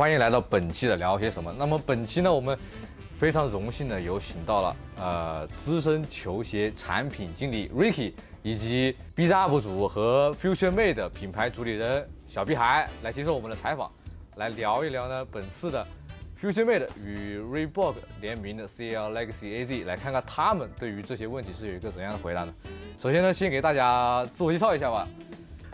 欢迎来到本期的聊些什么。那么本期呢，我们非常荣幸的有请到了呃资深球鞋产品经理 Ricky，以及 B 站 UP 主和 Future Made 品牌主理人小屁孩来接受我们的采访，来聊一聊呢本次的 Future Made 与 Reebok 联名的 CL Legacy AZ，来看看他们对于这些问题是有一个怎样的回答呢？首先呢，先给大家自我介绍一下吧。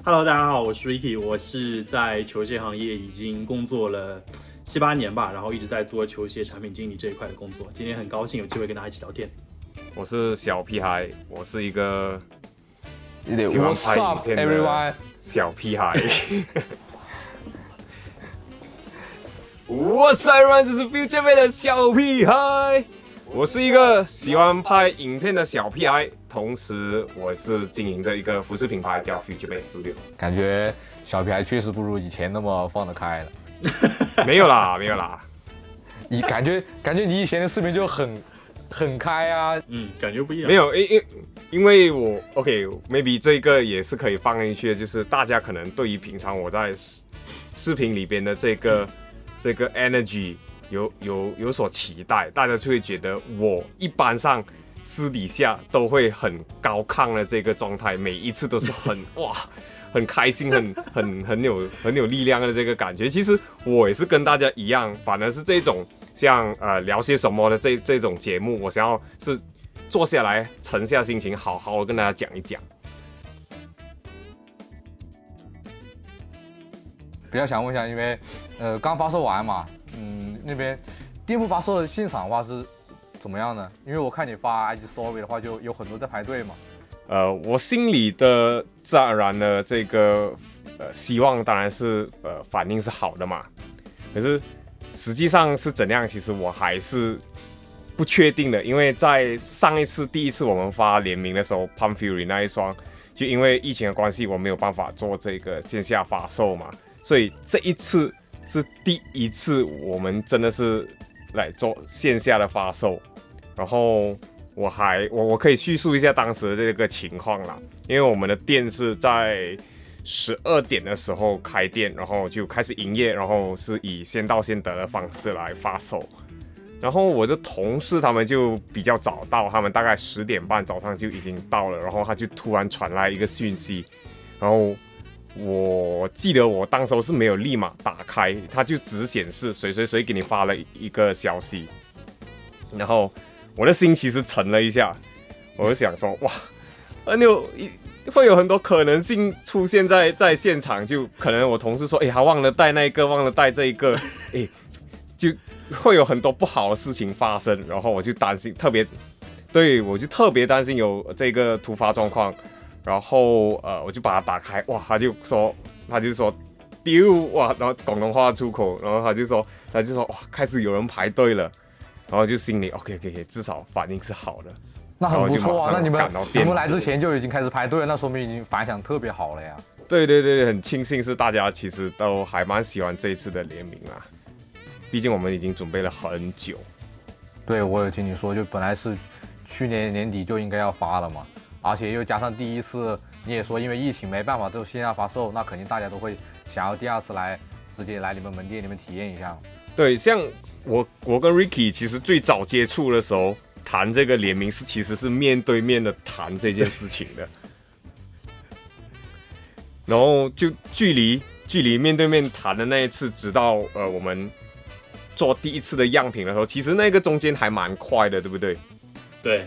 Hello，大家好，我是 Ricky，我是在球鞋行业已经工作了七八年吧，然后一直在做球鞋产品经理这一块的工作。今天很高兴有机会跟大家一起聊天。我是小屁孩，我是一个喜欢 What's 拍影 up, 片？的小屁孩。我是 everyone，这是 Future Mate 的小屁孩。我是一个喜欢拍影片的小屁孩，同时我是经营着一个服饰品牌叫 Future Base Studio。感觉小屁孩确实不如以前那么放得开了。没有啦，没有啦。你感觉感觉你以前的视频就很很开啊，嗯，感觉不一样。没有，因因因为我 OK，maybe、这个也是可以放进去的，就是大家可能对于平常我在视视频里边的这个这个 energy 有有有所期待，大家就会觉得我一般上私底下都会很高亢的这个状态，每一次都是很 哇。很开心，很很很有很有力量的这个感觉。其实我也是跟大家一样，反而是这种像呃聊些什么的这这种节目，我想要是坐下来沉下心情，好好的跟大家讲一讲。比较想问一下，因为呃刚发售完嘛，嗯那边店铺发售的现场的话是怎么样呢？因为我看你发 IG Story 的话，就有很多在排队嘛。呃，我心里的自然而然的这个呃希望当然是呃反应是好的嘛，可是实际上是怎样，其实我还是不确定的，因为在上一次第一次我们发联名的时候，Pump Fury 那一双，就因为疫情的关系，我没有办法做这个线下发售嘛，所以这一次是第一次我们真的是来做线下的发售，然后。我还我我可以叙述一下当时的这个情况啦，因为我们的店是在十二点的时候开店，然后就开始营业，然后是以先到先得的方式来发售。然后我的同事他们就比较早到，他们大概十点半早上就已经到了，然后他就突然传来一个讯息，然后我记得我当时候是没有立马打开，它就只显示谁谁谁给你发了一个消息，然后。我的心其实沉了一下，我就想说，哇，很有一会有很多可能性出现在在现场，就可能我同事说，哎、他忘了带那一个，忘了带这一个，哎、就会有很多不好的事情发生，然后我就担心，特别对我就特别担心有这个突发状况，然后呃，我就把它打开，哇，他就说，他就说丢哇，然后广东话出口，然后他就说，他就说，哇，开始有人排队了。然后就心里 OK OK OK，至少反应是好的，那很不错啊。那你们你们来之前就已经开始排队了，那说明已经反响特别好了呀。对对对，很庆幸是大家其实都还蛮喜欢这一次的联名啦，毕竟我们已经准备了很久。对，我有听你说，就本来是去年年底就应该要发了嘛，而且又加上第一次你也说因为疫情没办法就线下发售，那肯定大家都会想要第二次来直接来你们门店里面体验一下。对，像。我我跟 Ricky 其实最早接触的时候谈这个联名是其实是面对面的谈这件事情的，然后就距离距离面对面谈的那一次，直到呃我们做第一次的样品的时候，其实那个中间还蛮快的，对不对？对。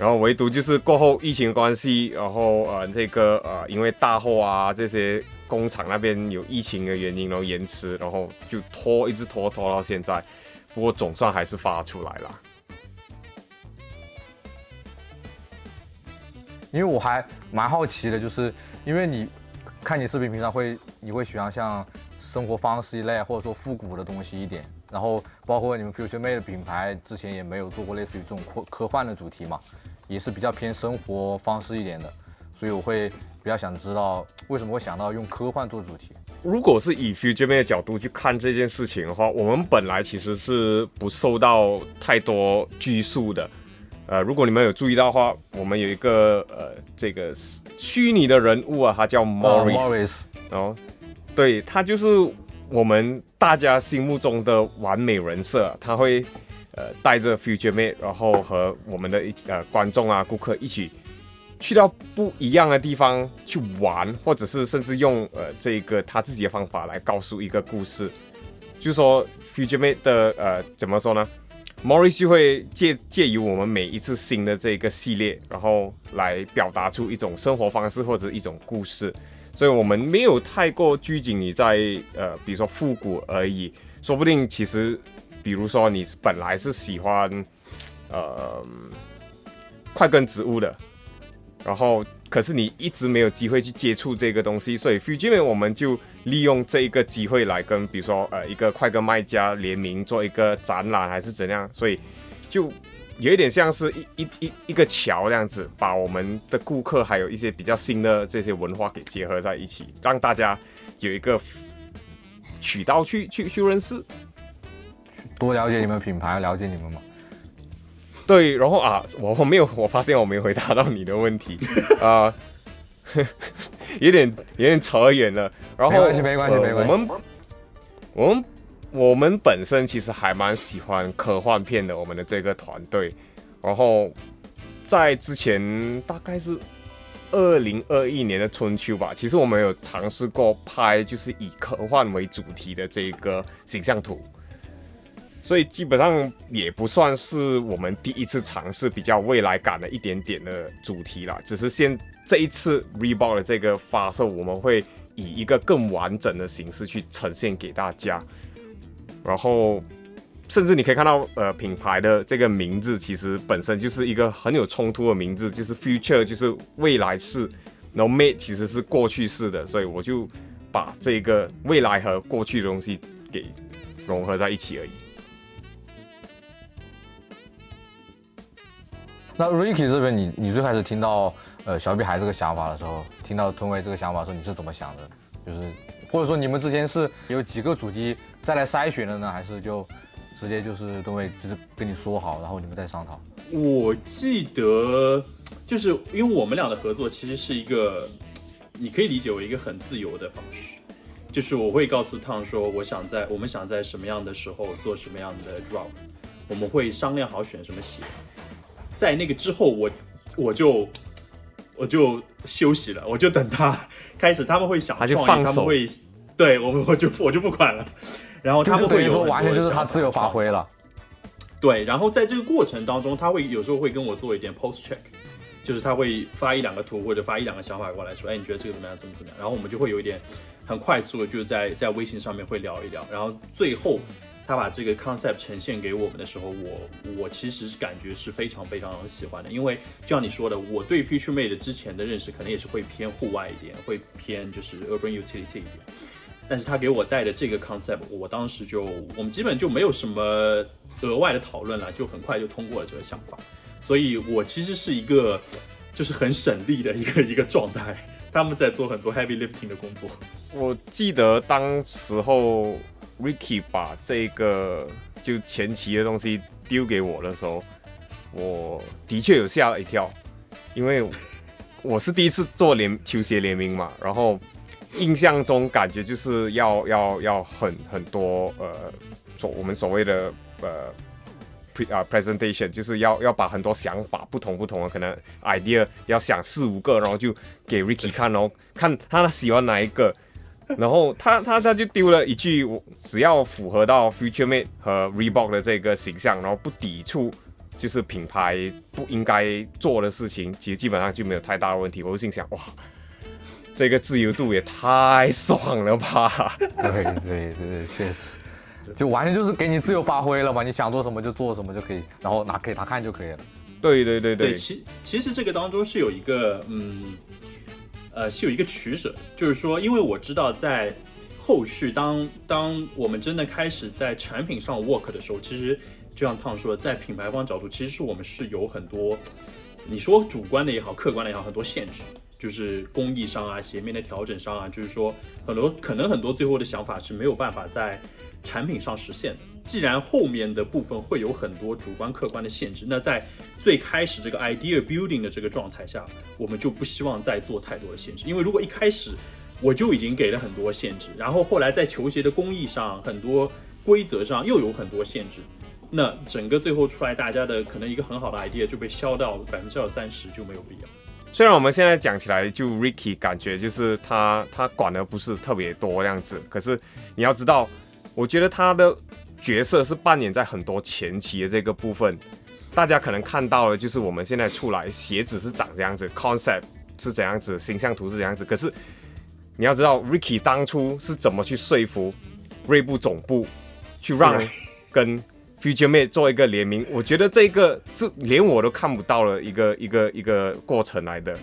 然后唯独就是过后疫情关系，然后呃这个呃因为大货啊这些。工厂那边有疫情的原因，然后延迟，然后就拖，一直拖拖到现在。不过总算还是发出来了。因为我还蛮好奇的，就是因为你看你视频平常会，你会喜欢像生活方式一类，或者说复古的东西一点。然后包括你们 Future Made 的品牌之前也没有做过类似于这种科科幻的主题嘛，也是比较偏生活方式一点的，所以我会。比较想知道为什么会想到用科幻做主题。如果是以 Future Mate 的角度去看这件事情的话，我们本来其实是不受到太多拘束的。呃，如果你们有注意到的话，我们有一个呃这个虚拟的人物啊，他叫 Morris，、哦、Morris 然后对他就是我们大家心目中的完美人设，他会呃带着 Future Mate，然后和我们的一呃观众啊顾客一起去到不一样的地方去玩，或者是甚至用呃这个他自己的方法来告诉一个故事，就说 Future Mate 的呃怎么说呢？Morris 就会借借由我们每一次新的这个系列，然后来表达出一种生活方式或者一种故事，所以我们没有太过拘谨你在呃，比如说复古而已，说不定其实，比如说你本来是喜欢呃快根植物的，然后可是你一直没有机会去接触这个东西，所以 Fuji 我们就。利用这一个机会来跟，比如说，呃，一个快跟卖家联名做一个展览，还是怎样？所以就有一点像是一一一一个桥这样子，把我们的顾客还有一些比较新的这些文化给结合在一起，让大家有一个渠道去去去认识，多了解你们品牌，了解你们嘛。对，然后啊，我我没有，我发现我没回答到你的问题 啊。有点有点扯远了，然后没关系没关系没关系。我们我们我们本身其实还蛮喜欢科幻片的，我们的这个团队。然后在之前大概是二零二一年的春秋吧，其实我们有尝试过拍就是以科幻为主题的这个形象图，所以基本上也不算是我们第一次尝试比较未来感的一点点的主题了，只是先。这一次 Reboot 的这个发售，我们会以一个更完整的形式去呈现给大家。然后，甚至你可以看到，呃，品牌的这个名字其实本身就是一个很有冲突的名字，就是 Future，就是未来式，然后 Mate 其实是过去式的，所以我就把这个未来和过去的东西给融合在一起而已。那 Ricky 这边，你你最开始听到？呃，小屁孩这个想法的时候，听到吞威这个想法的时候，你是怎么想的？就是或者说你们之前是有几个主机再来筛选的呢，还是就直接就是吞威就是跟你说好，然后你们再商讨？我记得就是因为我们俩的合作其实是一个，你可以理解为一个很自由的方式，就是我会告诉汤说，我想在我们想在什么样的时候做什么样的 drop，我们会商量好选什么鞋，在那个之后我我就。我就休息了，我就等他开始，他们会想创意，他们会对我们，我就我就不管了。然后他们会有，完全就是他自由发挥了。对，然后在这个过程当中，他会有时候会跟我做一点 post check，就是他会发一两个图或者发一两个想法过来说，哎，你觉得这个怎么样？怎么怎么样？然后我们就会有一点很快速的，就是在在微信上面会聊一聊，然后最后。他把这个 concept 呈现给我们的时候，我我其实是感觉是非常非常喜欢的，因为就像你说的，我对 Future Made 之前的认识可能也是会偏户外一点，会偏就是 urban utility 一点。但是他给我带的这个 concept，我当时就我们基本就没有什么额外的讨论了，就很快就通过了这个想法。所以我其实是一个就是很省力的一个一个状态。他们在做很多 heavy lifting 的工作。我记得当时候。Ricky 把这个就前期的东西丢给我的时候，我的确有吓了一跳，因为我是第一次做联球鞋联名嘛，然后印象中感觉就是要要要很很多呃，所我们所谓的呃 pre 啊 presentation，就是要要把很多想法不同不同的可能 idea 要想四五个，然后就给 Ricky 看哦，看他喜欢哪一个。然后他他他就丢了一句：我只要符合到 Future Mate 和 Reebok 的这个形象，然后不抵触就是品牌不应该做的事情，其实基本上就没有太大的问题。我就心想：哇，这个自由度也太爽了吧！对对对，确实，就完全就是给你自由发挥了嘛，你想做什么就做什么就可以，然后拿给他看就可以了。对对对对，其其实这个当中是有一个嗯。呃，是有一个取舍，就是说，因为我知道在后续，当当我们真的开始在产品上 work 的时候，其实就像汤说，在品牌方角度，其实是我们是有很多，你说主观的也好，客观的也好，很多限制，就是工艺上啊，鞋面的调整上啊，就是说很多可能很多最后的想法是没有办法在。产品上实现的，既然后面的部分会有很多主观客观的限制，那在最开始这个 idea building 的这个状态下，我们就不希望再做太多的限制，因为如果一开始我就已经给了很多限制，然后后来在球鞋的工艺上，很多规则上又有很多限制，那整个最后出来，大家的可能一个很好的 idea 就被削到百分之二三十就没有必要。虽然我们现在讲起来，就 Ricky 感觉就是他他管的不是特别多这样子，可是你要知道，我觉得他的角色是扮演在很多前期的这个部分。大家可能看到了，就是我们现在出来鞋子是长这样子，concept 是怎样子，形象图是怎样子。可是你要知道，Ricky 当初是怎么去说服锐步总部去让跟 Future Mate 做一个联名？我觉得这个是连我都看不到了一个一个一个过程来的。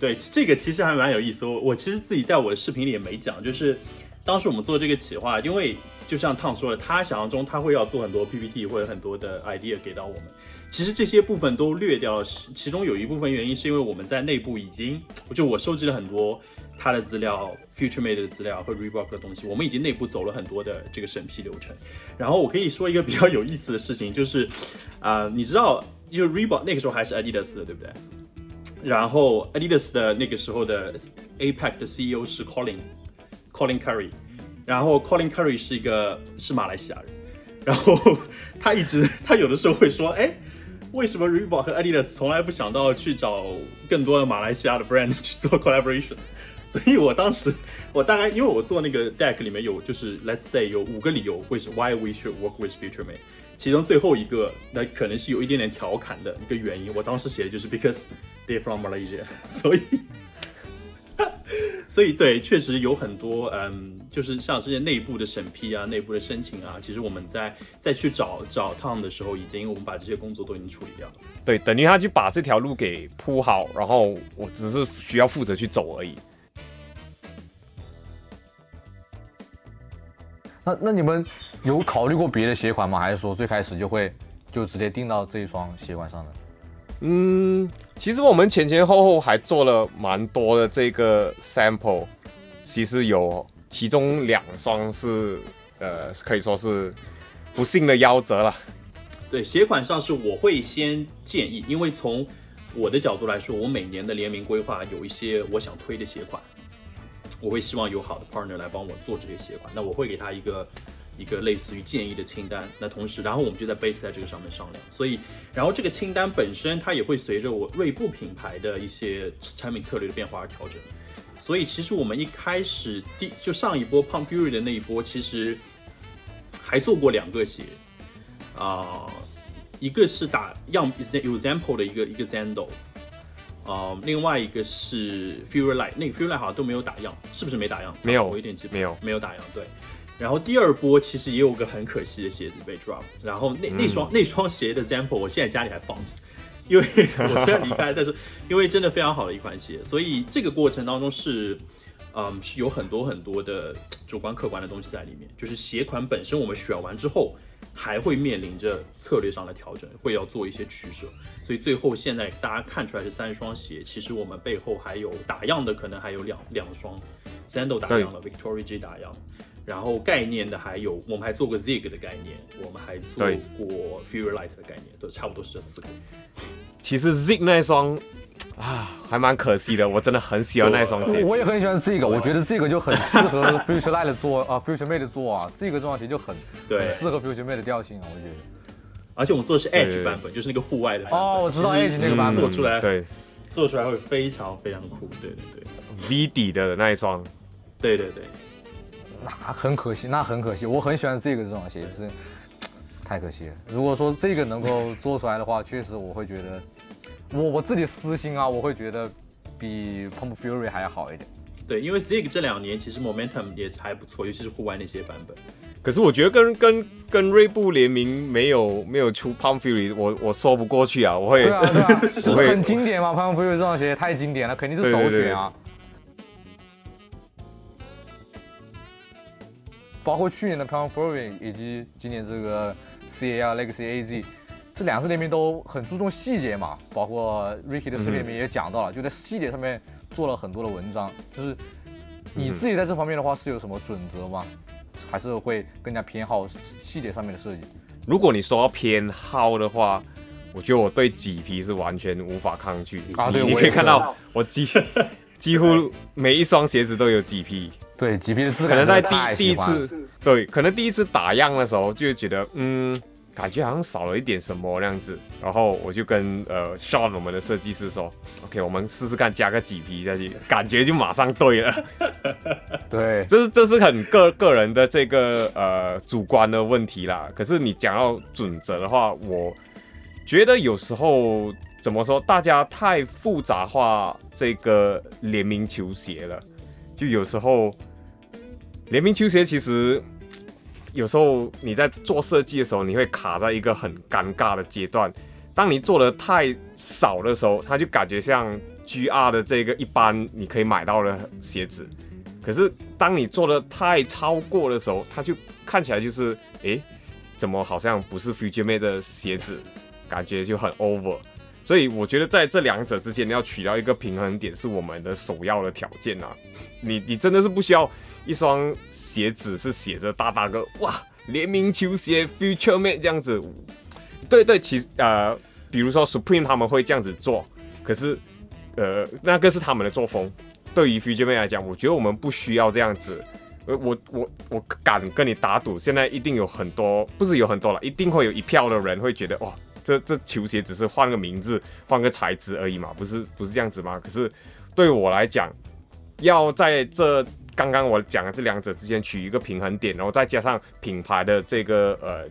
对，这个其实还蛮有意思。我我其实自己在我的视频里也没讲，就是当时我们做这个企划，因为。就像汤说的，他想象中他会要做很多 PPT 或者很多的 idea 给到我们，其实这些部分都略掉了。其中有一部分原因是因为我们在内部已经，就我收集了很多他的资料，Future Made 的资料和 Reebok 的东西，我们已经内部走了很多的这个审批流程。然后我可以说一个比较有意思的事情，就是啊，你知道，就 Reebok 那个时候还是 Adidas 的，对不对？然后 Adidas 的那个时候的 APAC 的 CEO 是 Colin，Colin Curry，。然后 Colin Curry 是一个是马来西亚人，然后他一直他有的时候会说，哎，为什么 Reebok 和 Adidas 从来不想到去找更多的马来西亚的 brand 去做 collaboration？所以我当时我大概因为我做那个 deck 里面有就是 Let's say 有五个理由为什 Why we should work with Future man？其中最后一个那可能是有一点点调侃的一个原因，我当时写的就是 Because they're from Malaysia，所以。所以对，确实有很多，嗯，就是像这些内部的审批啊、内部的申请啊，其实我们在再去找找 Tom 的时候，已经我们把这些工作都已经处理掉了。对，等于他去把这条路给铺好，然后我只是需要负责去走而已。那那你们有考虑过别的鞋款吗？还是说最开始就会就直接定到这一双鞋款上的？嗯，其实我们前前后后还做了蛮多的这个 sample，其实有其中两双是，呃，可以说是不幸的夭折了。对，鞋款上是我会先建议，因为从我的角度来说，我每年的联名规划有一些我想推的鞋款，我会希望有好的 partner 来帮我做这些鞋款，那我会给他一个。一个类似于建议的清单，那同时，然后我们就在 base 在这个上面商量。所以，然后这个清单本身它也会随着我锐步品牌的一些产品策略的变化而调整。所以，其实我们一开始第就上一波 Pump Fury 的那一波，其实还做过两个鞋啊，一个是打样 example 的一个一个 Zando 啊，另外一个是 Fury Light，那个 Fury Light 好像都没有打样，是不是没打样？没有，我有点记没有没有打样，对。然后第二波其实也有个很可惜的鞋子被 drop，然后那那双那双鞋的 sample 我现在家里还放着，因为 我虽然离开，但是因为真的非常好的一款鞋，所以这个过程当中是，嗯，是有很多很多的主观客观的东西在里面。就是鞋款本身我们选完之后，还会面临着策略上的调整，会要做一些取舍。所以最后现在大家看出来是三双鞋，其实我们背后还有打样的，可能还有两两双，Sandal 打样了，Victoria G 打样。然后概念的还有，我们还做过 Zig 的概念，我们还做过 Fury Light 的概念，都差不多是这四个。其实 Zig 那双啊，还蛮可惜的，我真的很喜欢那双鞋。我也很喜欢这个，我觉得这个就很适合 Future Light 做啊，Future Mate 做啊，这个这双鞋就很对，适合 Future Mate 的调性啊，我觉得。而且我们做的是 Edge 版本，就是那个户外的。哦，我知道 Edge 那个版本做出来，对，做出来会非常非常酷。对对对，V 底的那一双，对对对。那很可惜，那很可惜。我很喜欢这个这双鞋，就是 太可惜了。如果说这个能够做出来的话，确实我会觉得，我我自己私心啊，我会觉得比 Pump Fury 还要好一点。对，因为 Zig 这两年其实 Momentum 也还不错，尤其是户外那些版本。可是我觉得跟跟跟锐步联名没有没有出 Pump Fury，我我说不过去啊。我会，对啊对啊，很经典嘛，Pump Fury 这双鞋太经典了，肯定是首选啊。包括去年的 p o m f o r i n g 以及今年这个 C A R Legacy A Z，这两次联名都很注重细节嘛。包括 Ricky 的视频里面也讲到了，就在细节上面做了很多的文章。就是你自己在这方面的话是有什么准则吗？还是会更加偏好细节上面的设计？如果你说偏好的话，我觉得我对麂皮是完全无法抗拒啊。对，你可以看到我几几乎每一双鞋子都有几批。对，几皮的质感可能在第第一次，对，可能第一次打样的时候就会觉得，嗯，感觉好像少了一点什么那样子。然后我就跟呃 Sean 我们的设计师说，OK，我们试试看加个几皮下去，感觉就马上对了。对，这是这是很个个人的这个呃主观的问题啦。可是你讲到准则的话，我觉得有时候怎么说，大家太复杂化这个联名球鞋了，就有时候联名球鞋其实有时候你在做设计的时候，你会卡在一个很尴尬的阶段。当你做的太少的时候，它就感觉像 GR 的这个一般你可以买到的鞋子。可是当你做的太超过的时候，它就看起来就是，诶，怎么好像不是 Future Made 的鞋子，感觉就很 over。所以我觉得在这两者之间要取到一个平衡点，是我们的首要的条件啊。你你真的是不需要一双鞋子是写着大大个哇联名球鞋 Future Made 这样子。对对，其实呃，比如说 Supreme 他们会这样子做，可是呃，那个是他们的作风。对于 Future Man 来讲，我觉得我们不需要这样子。呃，我我我敢跟你打赌，现在一定有很多，不是有很多了，一定会有一票的人会觉得，哇，这这球鞋只是换个名字、换个材质而已嘛，不是不是这样子吗？可是对我来讲，要在这刚刚我讲的这两者之间取一个平衡点，然后再加上品牌的这个呃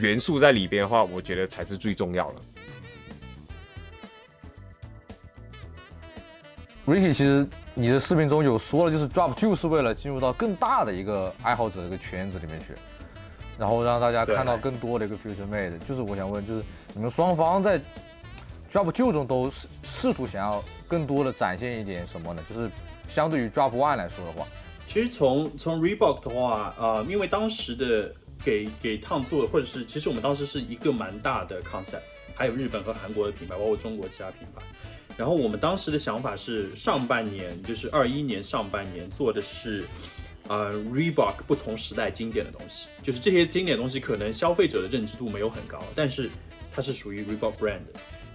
元素在里边的话，我觉得才是最重要的。Ricky，其实你的视频中有说了，就是 Drop 就是为了进入到更大的一个爱好者的一个圈子里面去，然后让大家看到更多的一个 Future Made。就是我想问，就是你们双方在 Drop 2中都试试图想要更多的展现一点什么呢？就是相对于 Drop One 来说的话，其实从从 Reebok 的话，呃，因为当时的给给烫做，或者是其实我们当时是一个蛮大的 concept，还有日本和韩国的品牌，包括中国其他品牌。然后我们当时的想法是，上半年就是二一年上半年做的是，呃，Reebok 不同时代经典的东西，就是这些经典东西可能消费者的认知度没有很高，但是它是属于 Reebok brand。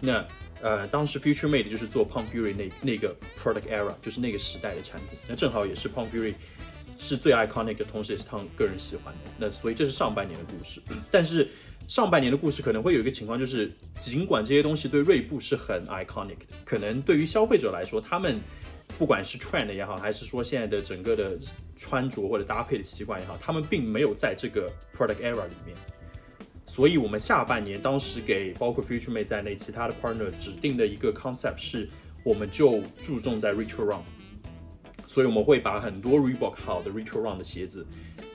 那呃，当时 Future Made 就是做 Pump Fury 那那个 product era，就是那个时代的产品。那正好也是 Pump Fury 是最 iconic 的，同时也是他们个人喜欢的。那所以这是上半年的故事，但是上半年的故事可能会有一个情况，就是尽管这些东西对锐步是很 iconic 的，可能对于消费者来说，他们不管是 trend 也好，还是说现在的整个的穿着或者搭配的习惯也好，他们并没有在这个 product era 里面。所以，我们下半年当时给包括 Future Mate 在内其他的 partner 指定的一个 concept 是，我们就注重在 retro run，所以我们会把很多 Reebok 好的 retro run 的鞋子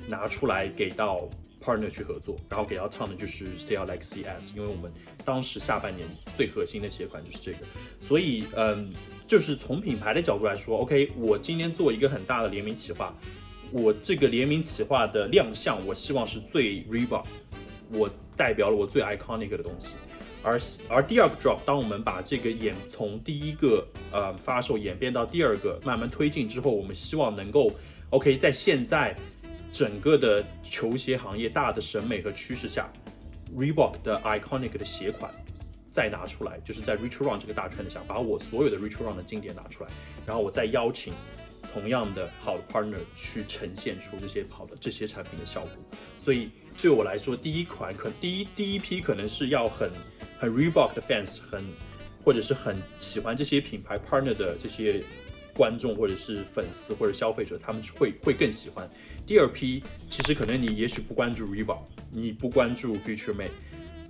拿出来给到 partner 去合作，然后给到 Tom 的就是 CL Legacy S，因为我们当时下半年最核心的鞋款就是这个，所以嗯，就是从品牌的角度来说，OK，我今天做一个很大的联名企划，我这个联名企划的亮相，我希望是最 Reebok，我代表了我最 iconic 的东西。而而第二个 drop，当我们把这个演从第一个呃发售演变到第二个慢慢推进之后，我们希望能够 OK，在现在整个的球鞋行业大的审美和趋势下，Reebok 的 iconic 的鞋款再拿出来，就是在 Retro Run 这个大圈子下，把我所有的 Retro Run 的经典拿出来，然后我再邀请同样的好的 partner 去呈现出这些好的这些产品的效果。所以对我来说，第一款可第一第一批可能是要很很 Reebok 的 fans，很或者是很喜欢这些品牌 partner 的这些观众或者是粉丝或者消费者，他们会会更喜欢。第二批其实可能你也许不关注 Reebok，你不关注 Future Mate，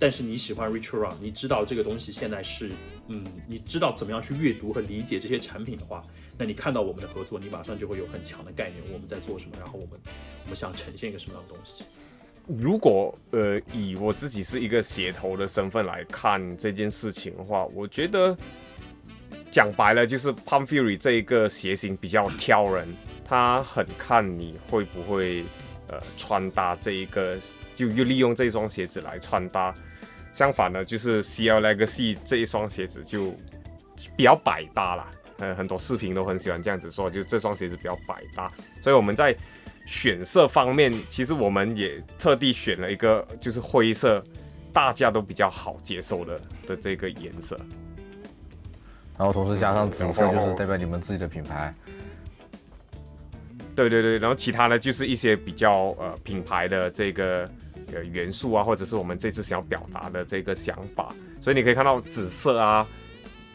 但是你喜欢 Retro Run，你知道这个东西现在是，嗯，你知道怎么样去阅读和理解这些产品的话，那你看到我们的合作，你马上就会有很强的概念，我们在做什么，然后我们我们想呈现一个什么样的东西。如果呃以我自己是一个鞋头的身份来看这件事情的话，我觉得讲白了就是 p u m Fury 这一个鞋型比较挑人，它很看你会不会呃穿搭这一个，就又利用这双鞋子来穿搭。相反呢，就是 CL Legacy 这一双鞋子就比较百搭啦。呃，很多视频都很喜欢这样子说，就这双鞋子比较百搭，所以我们在选色方面，其实我们也特地选了一个就是灰色，大家都比较好接受的的这个颜色。然后同时加上紫色就是代表你们自己的品牌。对对对，然后其他呢就是一些比较呃品牌的这个呃元素啊，或者是我们这次想要表达的这个想法，所以你可以看到紫色啊，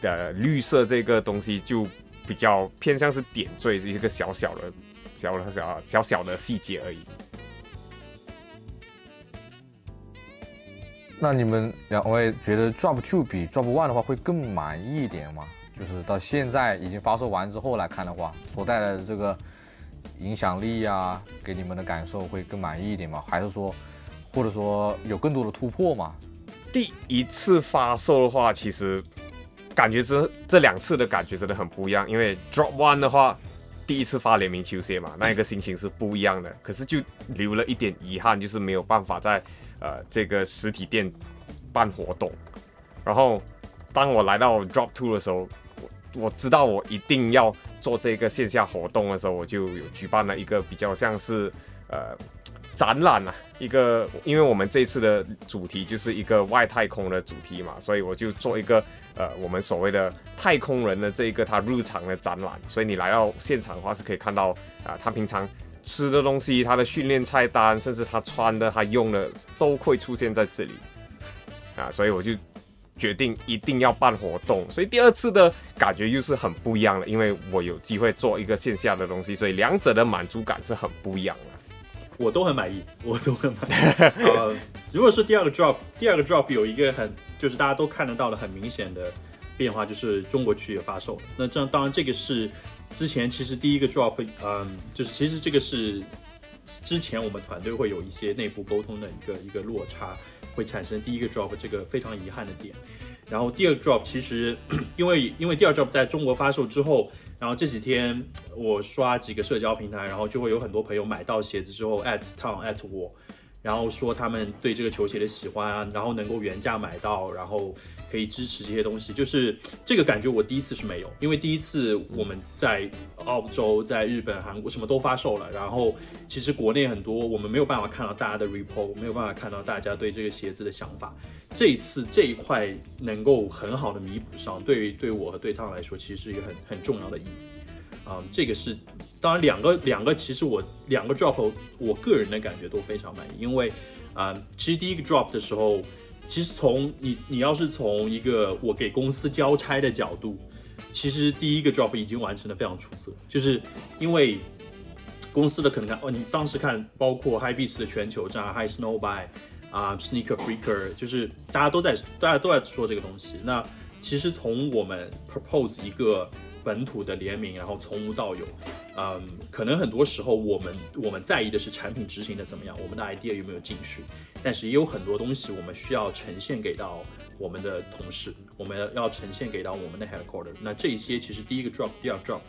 呃绿色这个东西就比较偏向是点缀一个小小的、小的小小小的细节而已。那你们两位觉得 Drop Two 比 Drop One 的话会更满意一点吗？就是到现在已经发售完之后来看的话，所带来的这个影响力啊，给你们的感受会更满意一点吗？还是说，或者说有更多的突破吗？第一次发售的话，其实感觉这这两次的感觉真的很不一样。因为 Drop One 的话，第一次发联名球鞋嘛，那一个心情是不一样的。可是就留了一点遗憾，就是没有办法在呃这个实体店办活动。然后当我来到 Drop Two 的时候，我我知道我一定要做这个线下活动的时候，我就有举办了一个比较像是呃。展览啊，一个，因为我们这次的主题就是一个外太空的主题嘛，所以我就做一个呃，我们所谓的太空人的这一个他日常的展览。所以你来到现场的话，是可以看到啊，他平常吃的东西、他的训练菜单，甚至他穿的、他用的，都会出现在这里啊。所以我就决定一定要办活动。所以第二次的感觉又是很不一样了，因为我有机会做一个线下的东西，所以两者的满足感是很不一样的。我都很满意，我都很满意。呃，如果是第二个 drop，第二个 drop 有一个很就是大家都看得到的很明显的变化，就是中国区也发售了。那这当然这个是之前其实第一个 drop，嗯，就是其实这个是之前我们团队会有一些内部沟通的一个一个落差，会产生第一个 drop 这个非常遗憾的点。然后第二个 drop 其实因为因为第二 drop 在中国发售之后。然后这几天我刷几个社交平台，然后就会有很多朋友买到鞋子之后 at town at 我，然后说他们对这个球鞋的喜欢啊，然后能够原价买到，然后可以支持这些东西，就是这个感觉我第一次是没有，因为第一次我们在澳洲、在日本、韩国什么都发售了，然后其实国内很多我们没有办法看到大家的 report，没有办法看到大家对这个鞋子的想法。这一次这一块能够很好的弥补上，对对我和对他来说，其实是一个很很重要的意义。啊，这个是当然两个两个，其实我两个 drop，我个人的感觉都非常满意。因为啊，其实第一个 drop 的时候，其实从你你要是从一个我给公司交差的角度，其实第一个 drop 已经完成的非常出色。就是因为公司的可能看哦，你当时看包括 High Beats 的全球站 High Snow By。啊，sneaker freaker，就是大家都在，大家都在说这个东西。那其实从我们 propose 一个本土的联名，然后从无到有，嗯，可能很多时候我们我们在意的是产品执行的怎么样，我们的 idea 有没有进去。但是也有很多东西我们需要呈现给到我们的同事，我们要呈现给到我们的 headquarter。那这些其实第一个 drop，第二 drop，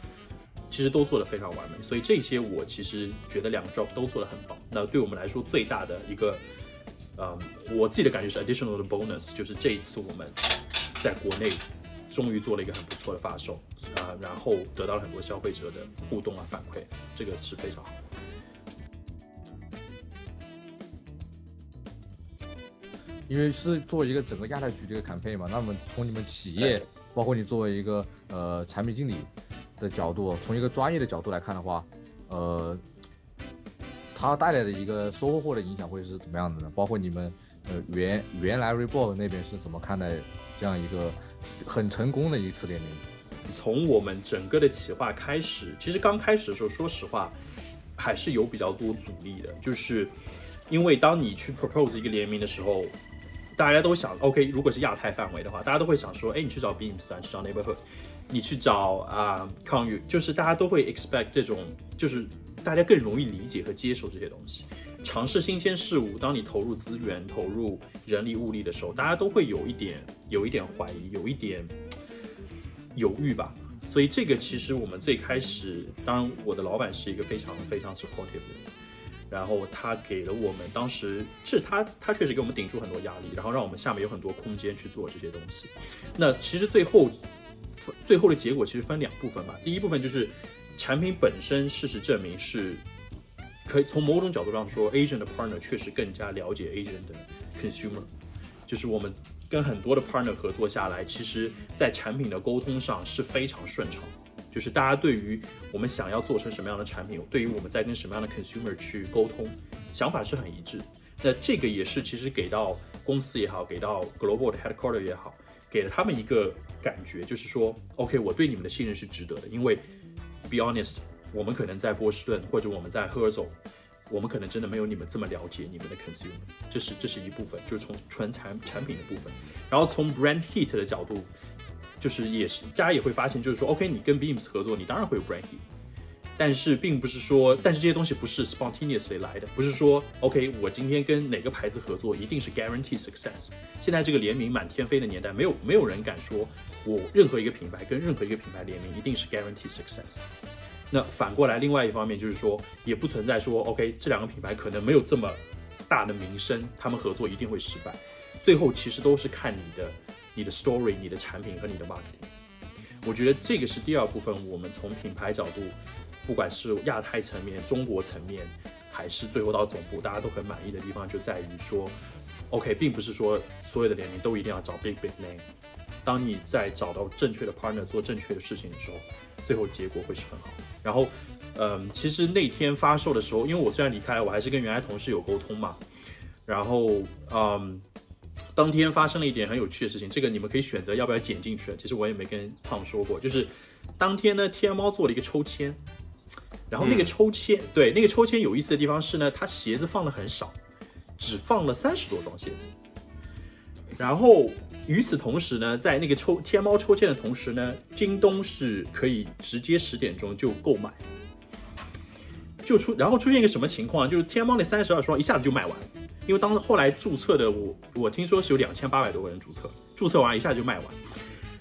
其实都做得非常完美。所以这些我其实觉得两个 drop 都做得很棒。那对我们来说最大的一个。嗯，我自己的感觉是 additional 的 bonus，就是这一次我们在国内终于做了一个很不错的发售啊，然后得到了很多消费者的互动啊反馈，这个是非常好。因为是做一个整个亚太区这个 campaign 嘛，那么从你们企业，包括你作为一个呃产品经理的角度，从一个专业的角度来看的话，呃。它带来的一个收获的影响会是怎么样的呢？包括你们，呃，原原来 Reebok 那边是怎么看待这样一个很成功的一次联名？从我们整个的企划开始，其实刚开始的时候，说实话，还是有比较多阻力的，就是因为当你去 propose 一个联名的时候，大家都想，OK，如果是亚太范围的话，大家都会想说，哎，你去找 Beams 啊，去找 Neighborhood，你去找啊康宇，就是大家都会 expect 这种，就是。大家更容易理解和接受这些东西，尝试新鲜事物。当你投入资源、投入人力物力的时候，大家都会有一点、有一点怀疑，有一点犹豫吧。所以这个其实我们最开始，当然我的老板是一个非常非常 supportive 的人，然后他给了我们当时是他他确实给我们顶住很多压力，然后让我们下面有很多空间去做这些东西。那其实最后最后的结果其实分两部分吧，第一部分就是。产品本身，事实证明是，可以从某种角度上说，Asian 的 partner 确实更加了解 Asian 的 consumer，就是我们跟很多的 partner 合作下来，其实在产品的沟通上是非常顺畅。就是大家对于我们想要做成什么样的产品，对于我们在跟什么样的 consumer 去沟通，想法是很一致。那这个也是其实给到公司也好，给到 global 的 headquarter 也好，给了他们一个感觉，就是说，OK，我对你们的信任是值得的。因为 be honest，我们可能在波士顿或者我们在赫尔走，我们可能真的没有你们这么了解你们的 consumer，这是这是一部分，就是从纯产产品的部分。然后从 brand heat 的角度。就是也是，大家也会发现，就是说，OK，你跟 Beams 合作，你当然会有 brand heat，但是并不是说，但是这些东西不是 spontaneously 来的，不是说，OK，我今天跟哪个牌子合作一定是 guarantee success。现在这个联名满天飞的年代，没有没有人敢说我任何一个品牌跟任何一个品牌联名一定是 guarantee success。那反过来，另外一方面就是说，也不存在说，OK，这两个品牌可能没有这么大的名声，他们合作一定会失败。最后其实都是看你的。你的 story、你的产品和你的 marketing，我觉得这个是第二部分。我们从品牌角度，不管是亚太层面、中国层面，还是最后到总部，大家都很满意的地方，就在于说，OK，并不是说所有的联名都一定要找 big big name。当你在找到正确的 partner 做正确的事情的时候，最后结果会是很好。然后，嗯，其实那天发售的时候，因为我虽然离开了，我还是跟原来同事有沟通嘛。然后，嗯。当天发生了一点很有趣的事情，这个你们可以选择要不要剪进去。其实我也没跟胖说过，就是当天呢，天猫做了一个抽签，然后那个抽签，对那个抽签有意思的地方是呢，它鞋子放的很少，只放了三十多双鞋子。然后与此同时呢，在那个抽天猫抽签的同时呢，京东是可以直接十点钟就购买，就出然后出现一个什么情况，就是天猫那三十二双一下子就卖完。因为当后来注册的我，我听说是有两千八百多个人注册，注册完一下就卖完，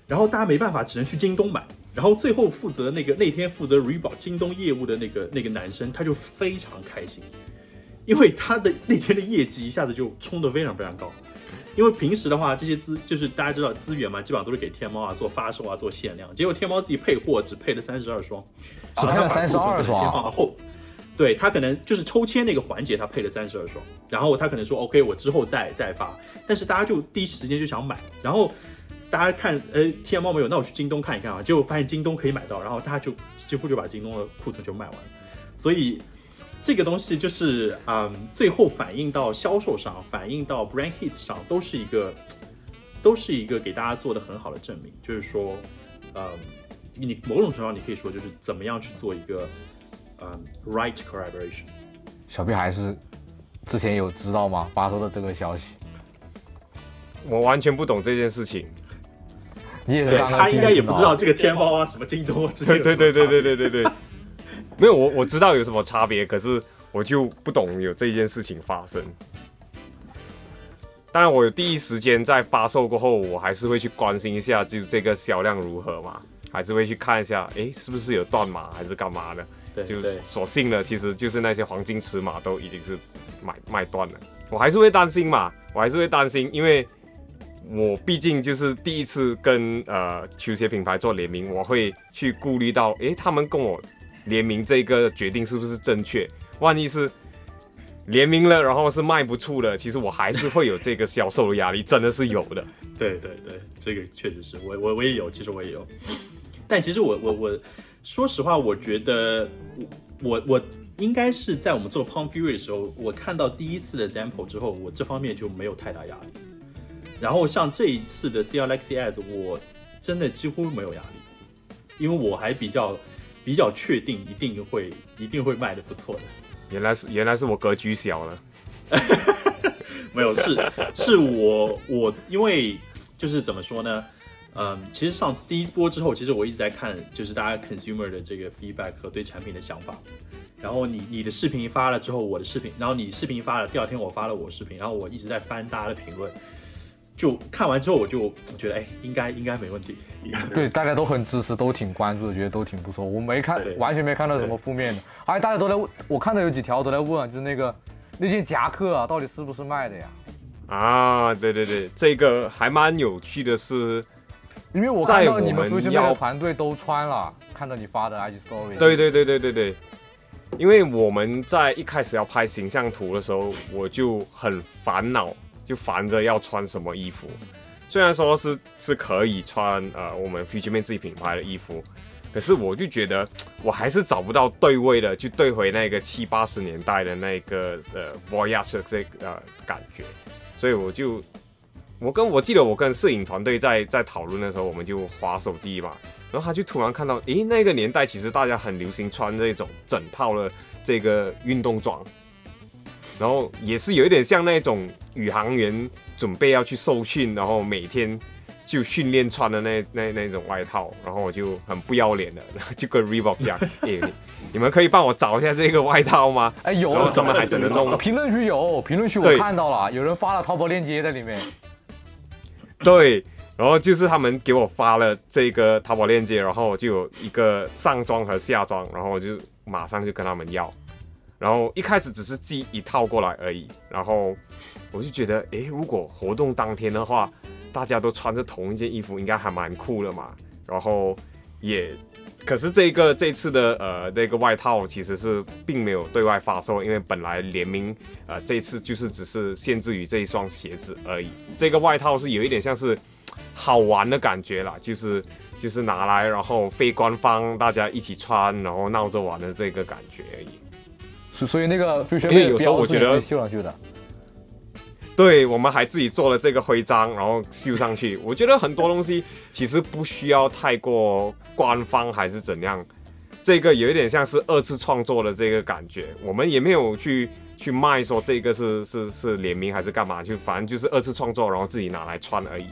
然后大家没办法，只能去京东买。然后最后负责那个那天负责 Reebok 京东业务的那个那个男生，他就非常开心，因为他的那天的业绩一下子就冲得非常非常高。因为平时的话，这些资就是大家知道资源嘛，基本上都是给天猫啊做发售啊做限量，结果天猫自己配货只配了三十二双，只配了三十二双，先放到后。对他可能就是抽签那个环节，他配了三十二双，然后他可能说 OK，我之后再再发，但是大家就第一时间就想买，然后大家看，呃，天猫没有，那我去京东看一看啊，结果发现京东可以买到，然后大家就几乎就把京东的库存就卖完了，所以这个东西就是嗯，最后反映到销售上，反映到 brand hit 上，都是一个都是一个给大家做的很好的证明，就是说，嗯，你某种程度上你可以说就是怎么样去做一个。嗯，right collaboration。小屁孩是之前有知道吗？发出的这个消息，我完全不懂这件事情。你也是他应该也不知道这个天猫啊，什么京东啊，之类对对对对对对对对。没有我我知道有什么差别，可是我就不懂有这件事情发生。当然，我有第一时间在发售过后，我还是会去关心一下，就这个销量如何嘛，还是会去看一下，哎，是不是有断码还是干嘛的。就所幸的，其实就是那些黄金尺码都已经是买卖断了。我还是会担心嘛，我还是会担心，因为我毕竟就是第一次跟呃球鞋品牌做联名，我会去顾虑到，诶，他们跟我联名这个决定是不是正确？万一是联名了，然后是卖不出的，其实我还是会有这个销售的压力，真的是有的。对对对，这个确实是我我我也有，其实我也有，但其实我我我。说实话，我觉得我我我应该是在我们做 Palm Fury 的时候，我看到第一次的 Example 之后，我这方面就没有太大压力。然后像这一次的 C L X S，我真的几乎没有压力，因为我还比较比较确定一定会一定会卖的不错的。原来是原来是我格局小了，没有是是我我因为就是怎么说呢？嗯，其实上次第一波之后，其实我一直在看，就是大家 consumer 的这个 feedback 和对产品的想法。然后你你的视频发了之后，我的视频，然后你视频发了，第二天我发了我视频，然后我一直在翻大家的评论。就看完之后，我就觉得，哎，应该应该没问题。对，大家都很支持，都挺关注的，觉得都挺不错。我没看，完全没看到什么负面的。而且大家都在问，我看到有几条都在问，就是那个那件夹克啊，到底是不是卖的呀？啊，对对对，这个还蛮有趣的是。因为我看到你们足球的团队都穿了，看到你发的 IG story。对对对对对对，因为我们在一开始要拍形象图的时候，我就很烦恼，就烦着要穿什么衣服。虽然说是是可以穿呃我们 Future Man 自己品牌的衣服，可是我就觉得我还是找不到对位的，去对回那个七八十年代的那个呃 Voyage 这个呃感觉，所以我就我跟我记得我跟摄影团队在在讨论的时候，我们就划手机嘛，然后他就突然看到，诶，那个年代其实大家很流行穿这种整套的这个运动装。然后也是有一点像那种宇航员准备要去受训，然后每天就训练穿的那那那种外套，然后我就很不要脸的，然 后就跟 Reebok 讲：“ 哎，你们可以帮我找一下这个外套吗？”哎，有，怎么还真的弄。评论区有，评论区我看到了，有人发了淘宝链接在里面。对，然后就是他们给我发了这个淘宝链接，然后就有一个上装和下装，然后我就马上就跟他们要。然后一开始只是寄一套过来而已，然后我就觉得，诶，如果活动当天的话，大家都穿着同一件衣服，应该还蛮酷的嘛。然后也，可是这个这次的呃那个外套其实是并没有对外发售，因为本来联名呃这次就是只是限制于这一双鞋子而已。这个外套是有一点像是好玩的感觉啦，就是就是拿来然后非官方大家一起穿，然后闹着玩的这个感觉而已。所以那个，因为有时候我觉得绣上去的，对我们还自己做了这个徽章，然后绣上去。我觉得很多东西其实不需要太过官方还是怎样，这个有一点像是二次创作的这个感觉。我们也没有去去卖说这个是是是联名还是干嘛，就反正就是二次创作，然后自己拿来穿而已。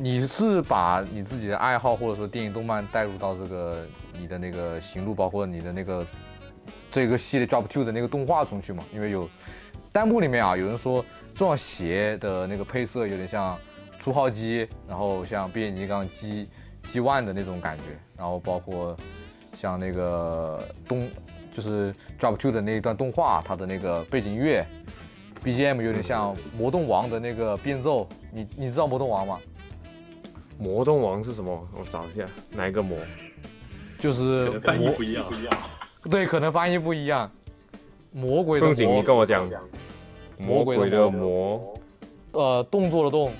你是把你自己的爱好或者说电影动漫带入到这个你的那个行路，包括你的那个这个系列 Drop Two 的那个动画中去嘛？因为有弹幕里面啊，有人说这双鞋的那个配色有点像初号机，然后像变形金刚 G G One 的那种感觉，然后包括像那个动就是 Drop Two 的那一段动画，它的那个背景音乐 BGM 有点像魔动王的那个变奏，你你知道魔动王吗？魔动王是什么？我找一下，哪一个魔？就是翻译不一样，对，可能翻译不一样。魔鬼的魔，你跟我讲。魔鬼的魔，呃，动作的动。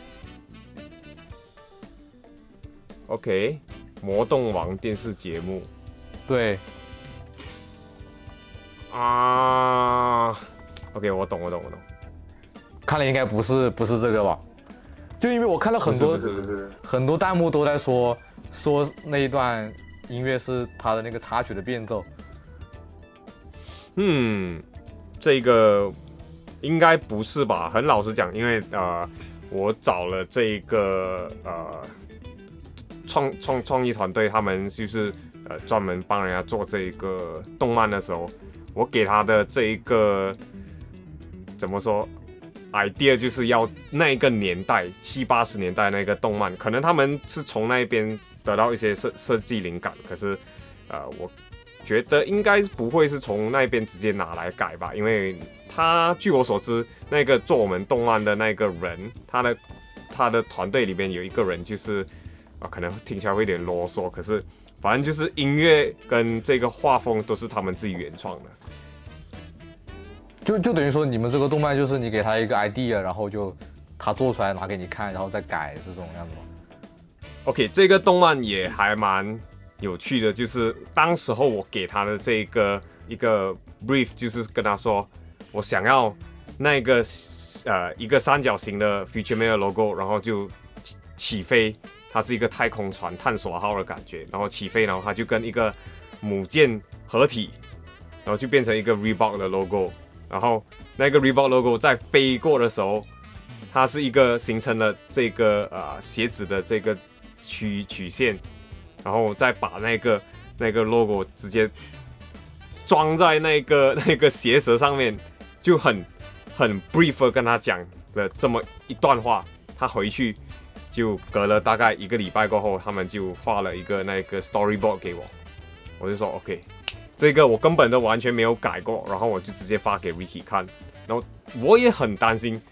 OK，魔动王电视节目。对。啊，OK，我懂，我懂，我懂。看来应该不是，不是这个吧？就因为我看了很多很多弹幕都在说说那一段音乐是他的那个插曲的变奏。嗯，这个应该不是吧？很老实讲，因为呃，我找了这一个呃创创创意团队，他们就是呃专门帮人家做这一个动漫的时候，我给他的这一个怎么说？idea 就是要那个年代七八十年代那个动漫，可能他们是从那边得到一些设设计灵感，可是，呃，我觉得应该不会是从那边直接拿来改吧，因为他据我所知，那个做我们动漫的那个人，他的他的团队里边有一个人就是啊，可能听起来会有点啰嗦，可是反正就是音乐跟这个画风都是他们自己原创的。就就等于说，你们这个动漫就是你给他一个 idea，然后就他做出来拿给你看，然后再改是这种样子吗？OK，这个动漫也还蛮有趣的，就是当时候我给他的这个一个 brief，就是跟他说我想要那个呃一个三角形的 Future Man 的 logo，然后就起飞，它是一个太空船探索号的感觉，然后起飞，然后它就跟一个母舰合体，然后就变成一个 Reebok 的 logo。然后那个 Reebok logo 在飞过的时候，它是一个形成了这个呃鞋子的这个曲曲线，然后再把那个那个 logo 直接装在那个 那个鞋舌上面，就很很 brief 跟他讲了这么一段话。他回去就隔了大概一个礼拜过后，他们就画了一个那个 storyboard 给我，我就说 OK。这个我根本都完全没有改过，然后我就直接发给 Ricky 看，然后我也很担心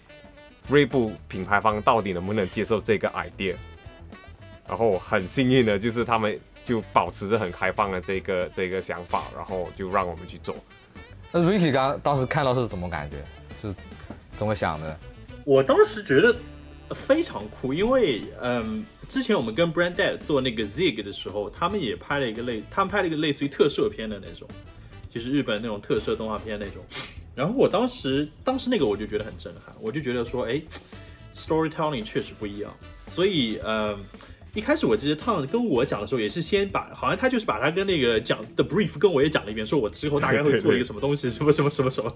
锐步品牌方到底能不能接受这个 idea，然后很幸运的就是他们就保持着很开放的这个这个想法，然后就让我们去做。那 Ricky 刚当时看到是怎么感觉？是怎么想的？我当时觉得非常酷，因为嗯，之前我们跟 Brande 做那个 Zig 的时候，他们也拍了一个类，他们拍了一个类似于特摄片的那种，就是日本那种特摄动画片那种。然后我当时当时那个我就觉得很震撼，我就觉得说，哎，storytelling 确实不一样。所以，嗯，一开始我记得 Tom 跟我讲的时候，也是先把，好像他就是把他跟那个讲的 brief 跟我也讲了一遍，说我之后大概会做一个什么东西，什么什么什么什么。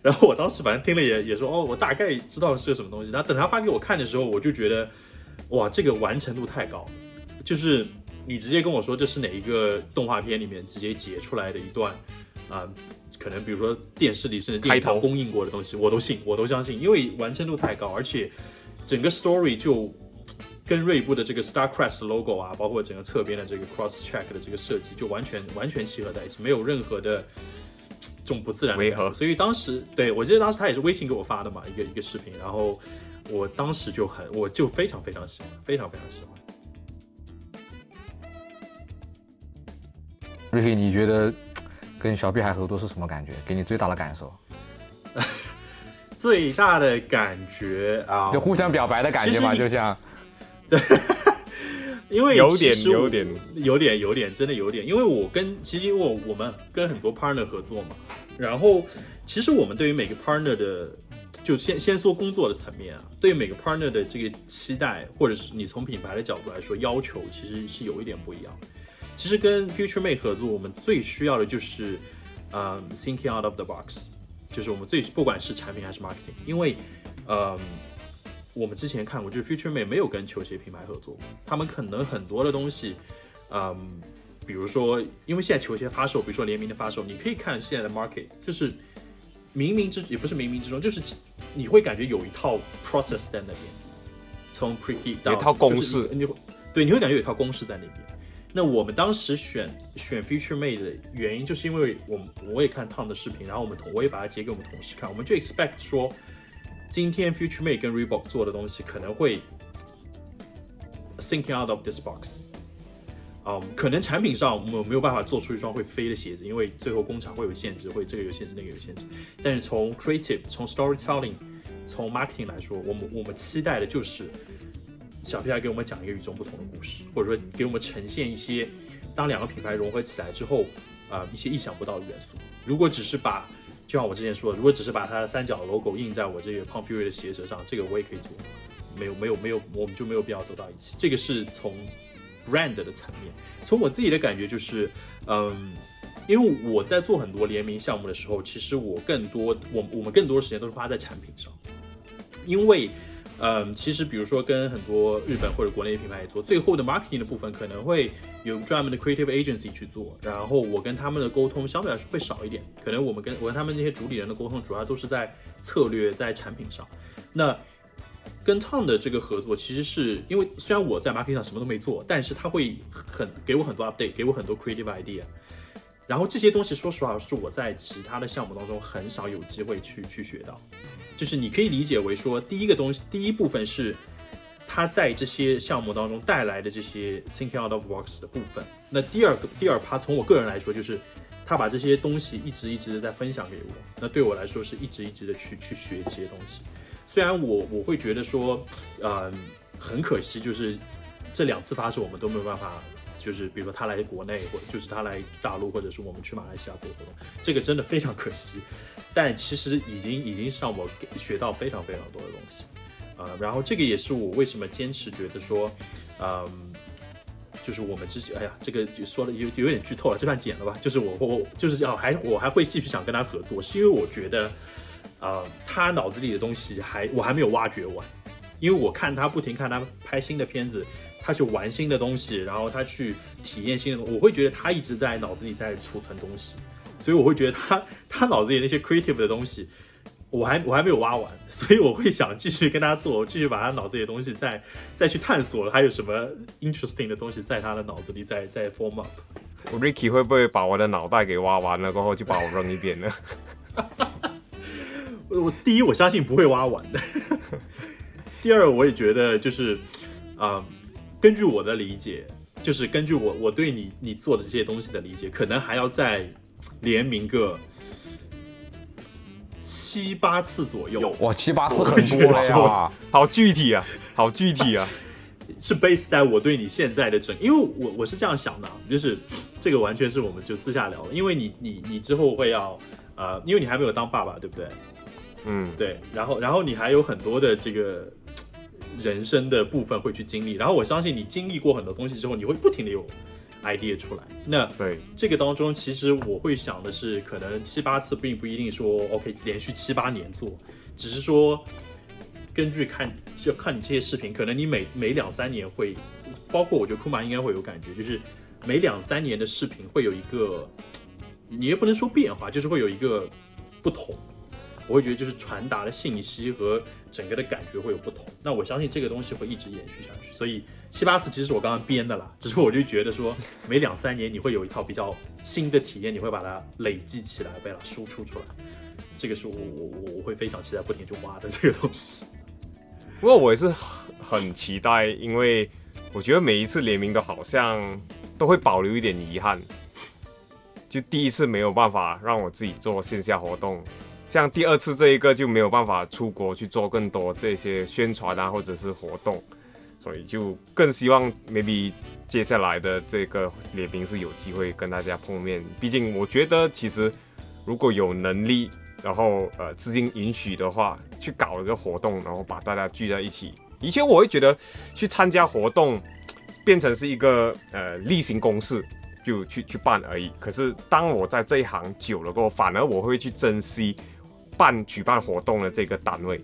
然后我当时反正听了也也说，哦，我大概知道是个什么东西。然后等他发给我看的时候，我就觉得，哇，这个完成度太高，就是你直接跟我说这是哪一个动画片里面直接截出来的一段，啊。可能比如说电视里甚至电视供应过的东西，我都信，我都相信，因为完成度太高，而且整个 story 就跟锐步的这个 Starcrest logo 啊，包括整个侧边的这个 cross check 的这个设计，就完全完全契合在一起，没有任何的这种不自然违和。所以当时对我记得当时他也是微信给我发的嘛，一个一个视频，然后我当时就很我就非常非常喜欢，非常非常喜欢。瑞 y 你觉得？跟小屁孩合作是什么感觉？给你最大的感受？最大的感觉啊，就互相表白的感觉嘛，就像，对，因为有点有点有点有点真的有点，因为我跟其实因为我们跟很多 partner 合作嘛，然后其实我们对于每个 partner 的，就先先说工作的层面啊，对于每个 partner 的这个期待，或者是你从品牌的角度来说要求，其实是有一点不一样。其实跟 Future Mate 合作，我们最需要的就是，嗯，thinking out of the box，就是我们最不管是产品还是 marketing，因为，嗯，我们之前看过，就是 Future Mate 没有跟球鞋品牌合作，他们可能很多的东西，嗯，比如说，因为现在球鞋发售，比如说联名的发售，你可以看现在的 market，就是冥冥之也不是冥冥之中，就是你会感觉有一套 process 在那边，从 pre heat 到一套公式，你会对，你会感觉有一套公式在那边。那我们当时选选 Future Mate 的原因，就是因为我我也看 Tom 的视频，然后我们同我也把它截给我们同事看，我们就 expect 说，今天 Future Mate 跟 Reebok 做的东西可能会 thinking out of this box，嗯，可能产品上我们没有办法做出一双会飞的鞋子，因为最后工厂会有限制，会这个有限制，那个有限制。但是从 creative、从 storytelling、从 marketing 来说，我们我们期待的就是。小皮孩给我们讲一个与众不同的故事，或者说给我们呈现一些当两个品牌融合起来之后，啊，一些意想不到的元素。如果只是把，就像我之前说的，如果只是把它的三角 logo 印在我这个 p o m p u r 的鞋舌上，这个我也可以做。没有，没有，没有，我们就没有必要走到一起。这个是从 brand 的层面，从我自己的感觉就是，嗯，因为我在做很多联名项目的时候，其实我更多，我我们更多的时间都是花在产品上，因为。嗯，其实比如说跟很多日本或者国内品牌也做，最后的 marketing 的部分可能会有专门的 creative agency 去做，然后我跟他们的沟通相对来说会少一点，可能我们跟我跟他们那些主理人的沟通主要都是在策略在产品上。那跟 Tom 的这个合作，其实是因为虽然我在 marketing 上什么都没做，但是他会很给我很多 update，给我很多 creative idea，然后这些东西说实话是我在其他的项目当中很少有机会去去学到。就是你可以理解为说，第一个东西，第一部分是他在这些项目当中带来的这些 thinking out of box 的部分。那第二个，第二趴，从我个人来说，就是他把这些东西一直一直的在分享给我。那对我来说，是一直一直的去去学这些东西。虽然我我会觉得说，嗯，很可惜，就是这两次发售我们都没有办法，就是比如说他来国内，或者就是他来大陆，或者是我们去马来西亚做活动，这个真的非常可惜。但其实已经已经让我学到非常非常多的东西，呃，然后这个也是我为什么坚持觉得说，嗯，就是我们之前，哎呀，这个就说的有有点剧透了，这段剪了吧。就是我我就是要还我还会继续想跟他合作，是因为我觉得，呃，他脑子里的东西还我还没有挖掘完，因为我看他不停看他拍新的片子，他去玩新的东西，然后他去体验新的东西，我会觉得他一直在脑子里在储存东西。所以我会觉得他 他脑子里那些 creative 的东西，我还我还没有挖完，所以我会想继续跟他做，继续把他脑子里的东西再再去探索，还有什么 interesting 的东西在他的脑子里再再 form up。Ricky 会不会把我的脑袋给挖完了过后就把我扔一边呢？我第一我相信不会挖完的，第二我也觉得就是啊，根据我的理解，就是根据我我对你你做的这些东西的理解，可能还要再。联名个七八次左右，哇，七八次很多了呀。好具体啊，好具体啊。是 base 在我对你现在的整，因为我我是这样想的，就是这个完全是我们就私下聊，因为你你你之后会要呃，因为你还没有当爸爸，对不对？嗯，对，然后然后你还有很多的这个人生的部分会去经历，然后我相信你经历过很多东西之后，你会不停的有 idea 出来。那对这个当中，其实我会想的是，可能七八次并不一定说 OK 连续七八年做，只是说根据看就看你这些视频，可能你每每两三年会，包括我觉得库玛应该会有感觉，就是每两三年的视频会有一个，你也不能说变化，就是会有一个不同。我会觉得就是传达的信息和整个的感觉会有不同。那我相信这个东西会一直延续下去。所以七八次其实是我刚刚编的啦，只是我就觉得说每两三年你会有一套比较新的体验，你会把它累积起来，把它输出出来。这个是我我我我会非常期待不停去挖的这个东西。不过我也是很期待，因为我觉得每一次联名都好像都会保留一点遗憾。就第一次没有办法让我自己做线下活动。像第二次这一个就没有办法出国去做更多这些宣传啊，或者是活动，所以就更希望 maybe 接下来的这个列兵是有机会跟大家碰面。毕竟我觉得其实如果有能力，然后呃资金允许的话，去搞一个活动，然后把大家聚在一起。以前我会觉得去参加活动变成是一个呃例行公事，就去去办而已。可是当我在这一行久了过后，反而我会去珍惜。办举办活动的这个单位，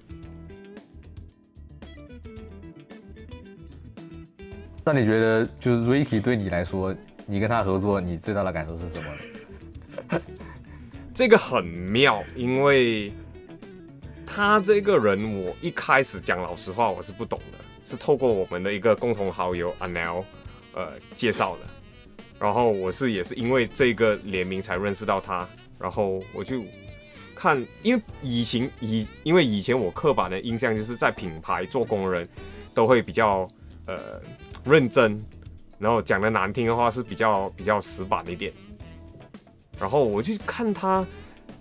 那你觉得就是 Ricky 对你来说，你跟他合作，你最大的感受是什么？这个很妙，因为他这个人，我一开始讲老实话，我是不懂的，是透过我们的一个共同好友 Anel 呃介绍的，然后我是也是因为这个联名才认识到他，然后我就。看，因为以前以因为以前我刻板的印象就是在品牌做工人，都会比较呃认真，然后讲的难听的话是比较比较死板一点。然后我去看他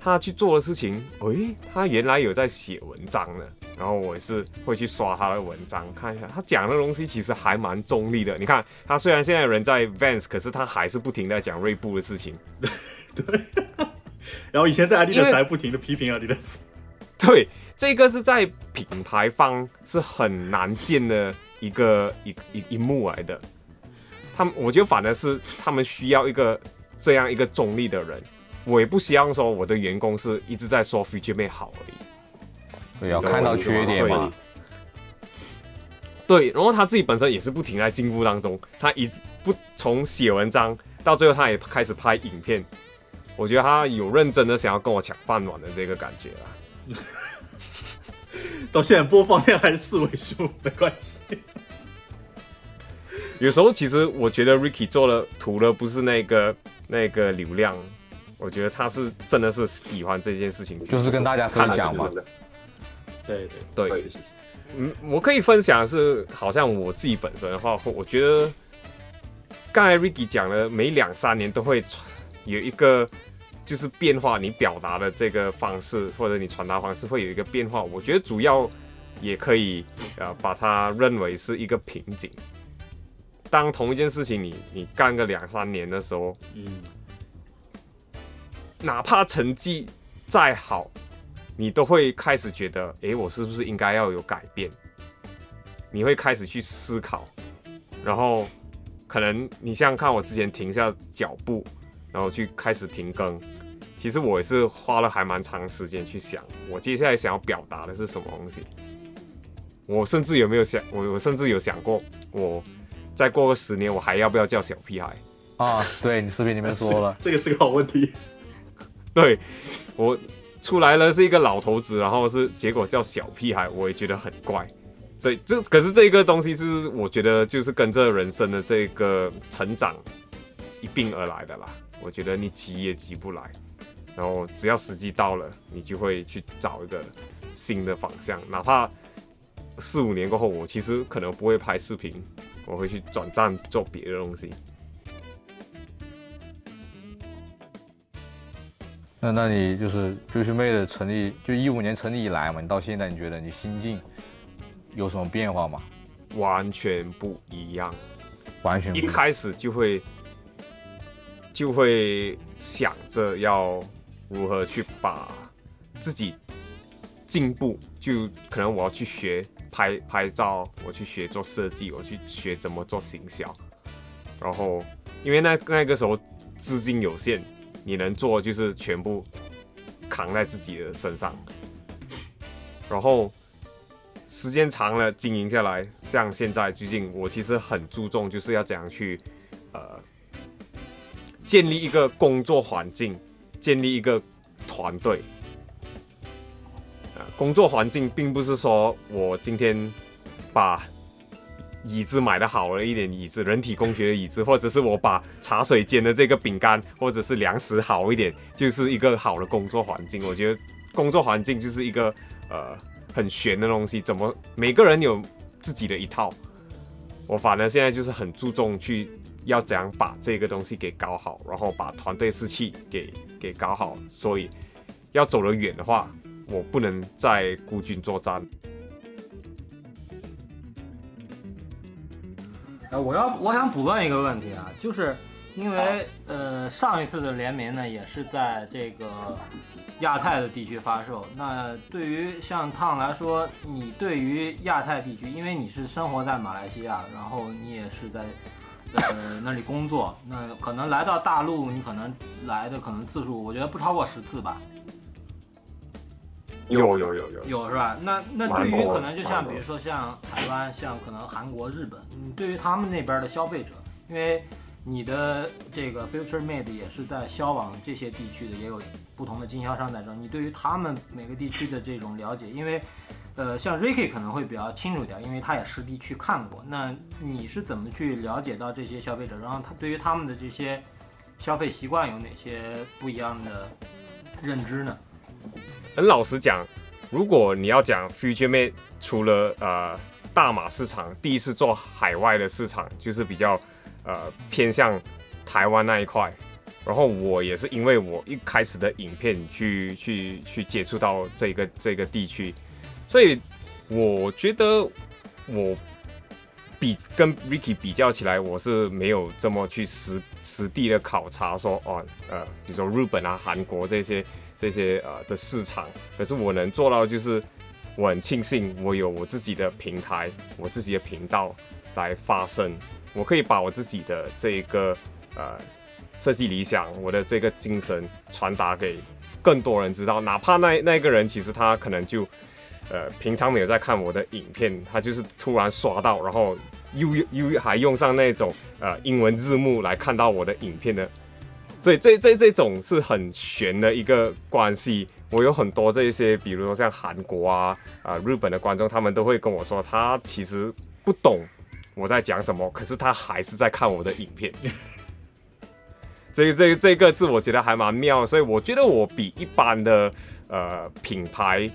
他去做的事情，诶，他原来有在写文章呢。然后我是会去刷他的文章看一下，他讲的东西其实还蛮中立的。你看他虽然现在人在 Vans，可是他还是不停在讲锐步的事情。对。然后以前在 Adidas 还不停的批评 Adidas，对，这个是在品牌方是很难见的一个一一一幕来的。他们我觉得反而是他们需要一个这样一个中立的人。我也不希望说我的员工是一直在说 Future Mate 好而已，对，要看到缺点嘛。对，然后他自己本身也是不停在进步当中，他一直不从写文章到最后他也开始拍影片。我觉得他有认真的想要跟我抢饭碗的这个感觉啦。到现在播放量还是四位数，没关系。有时候其实我觉得 Ricky 做了图的不是那个那个流量，我觉得他是真的是喜欢这件事情，就是跟大家分享嘛。对对对，嗯，我可以分享是，好像我自己本身的话，我觉得刚才 Ricky 讲了，每两三年都会有一个。就是变化，你表达的这个方式或者你传达方式会有一个变化。我觉得主要也可以呃把它认为是一个瓶颈。当同一件事情你你干个两三年的时候，嗯，哪怕成绩再好，你都会开始觉得，哎，我是不是应该要有改变？你会开始去思考，然后可能你像看我之前停下脚步。然后去开始停更，其实我也是花了还蛮长时间去想，我接下来想要表达的是什么东西。我甚至有没有想，我我甚至有想过，我再过个十年，我还要不要叫小屁孩？啊，对你视频里面说了，这个是个好问题。对我出来了是一个老头子，然后是结果叫小屁孩，我也觉得很怪。所以这可是这一个东西是我觉得就是跟着人生的这个成长一并而来的啦。我觉得你急也急不来，然后只要时机到了，你就会去找一个新的方向。哪怕四五年过后，我其实可能不会拍视频，我会去转战做别的东西。那那你就是 Future Made 成立，就一五年成立以来嘛，你到现在你觉得你心境有什么变化吗？完全不一样。完全不一样开始就会就会想着要如何去把自己进步，就可能我要去学拍拍照，我去学做设计，我去学怎么做行销。然后因为那那个时候资金有限，你能做就是全部扛在自己的身上。然后时间长了，经营下来，像现在最近，我其实很注重就是要怎样去呃建立一个工作环境，建立一个团队。呃，工作环境并不是说我今天把椅子买的好了一点椅子，人体工学的椅子，或者是我把茶水间的这个饼干或者是粮食好一点，就是一个好的工作环境。我觉得工作环境就是一个呃很玄的东西，怎么每个人有自己的一套。我反正现在就是很注重去要怎样把这个东西给搞好，然后把团队士气给给搞好。所以要走得远的话，我不能再孤军作战。呃，我要我想补问一个问题啊，就是因为呃上一次的联名呢也是在这个亚太的地区发售。那对于像烫来说，你对于亚太地区，因为你是生活在马来西亚，然后你也是在呃那里工作，那可能来到大陆，你可能来的可能次数，我觉得不超过十次吧。有有有有，有是吧？那那对于可能就像比如说像台湾，像可能韩国、日本，你，对于他们那边的消费者，因为你的这个 Future Made 也是在销往这些地区的，也有不同的经销商在这儿。你对于他们每个地区的这种了解，因为呃，像 Ricky 可能会比较清楚一点，因为他也实地去看过。那你是怎么去了解到这些消费者？然后他对于他们的这些消费习惯有哪些不一样的认知呢？很老实讲，如果你要讲 Future Mate，除了呃大马市场第一次做海外的市场，就是比较呃偏向台湾那一块。然后我也是因为我一开始的影片去去去接触到这个这个地区，所以我觉得我比跟 Ricky 比较起来，我是没有这么去实实地的考察说哦呃，比如说日本啊、韩国这些这些呃的市场，可是我能做到就是我很庆幸我有我自己的平台，我自己的频道来发声，我可以把我自己的这一个呃设计理想，我的这个精神传达给更多人知道，哪怕那那个人其实他可能就呃平常没有在看我的影片，他就是突然刷到，然后又又还用上那种呃英文字幕来看到我的影片的。所以这这这种是很悬的一个关系。我有很多这些，比如说像韩国啊、啊、日本的观众，他们都会跟我说，他其实不懂我在讲什么，可是他还是在看我的影片。这个这个这个字，我觉得还蛮妙，所以我觉得我比一般的呃品牌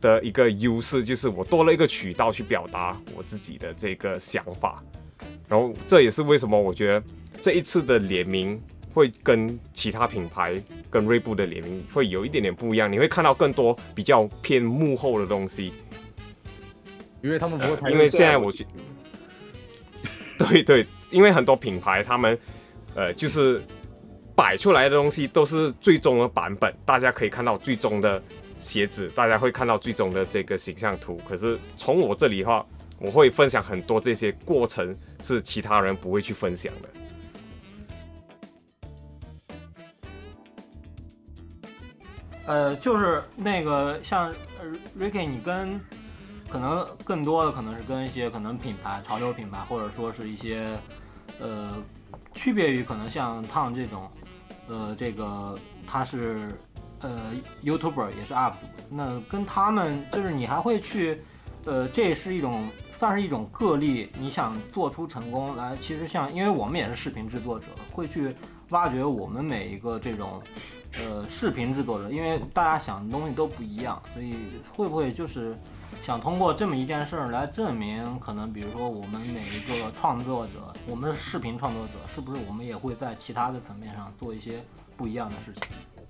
的一个优势，就是我多了一个渠道去表达我自己的这个想法。然后这也是为什么我觉得这一次的联名会跟其他品牌、跟锐步的联名会有一点点不一样，你会看到更多比较偏幕后的东西。因为他们不会拍因为现在我觉，对对，因为很多品牌他们呃就是摆出来的东西都是最终的版本，大家可以看到最终的鞋子，大家会看到最终的这个形象图。可是从我这里的话，我会分享很多这些过程是其他人不会去分享的。呃，就是那个像呃 Ricky，你跟可能更多的可能是跟一些可能品牌、潮流品牌，或者说是一些呃区别于可能像 Tom 这种，呃，这个他是呃 YouTuber 也是 UP 主，那跟他们就是你还会去呃，这是一种算是一种个例，你想做出成功来，其实像因为我们也是视频制作者，会去挖掘我们每一个这种。呃，视频制作者，因为大家想的东西都不一样，所以会不会就是想通过这么一件事儿来证明，可能比如说我们每一个创作者，我们是视频创作者，是不是我们也会在其他的层面上做一些不一样的事情？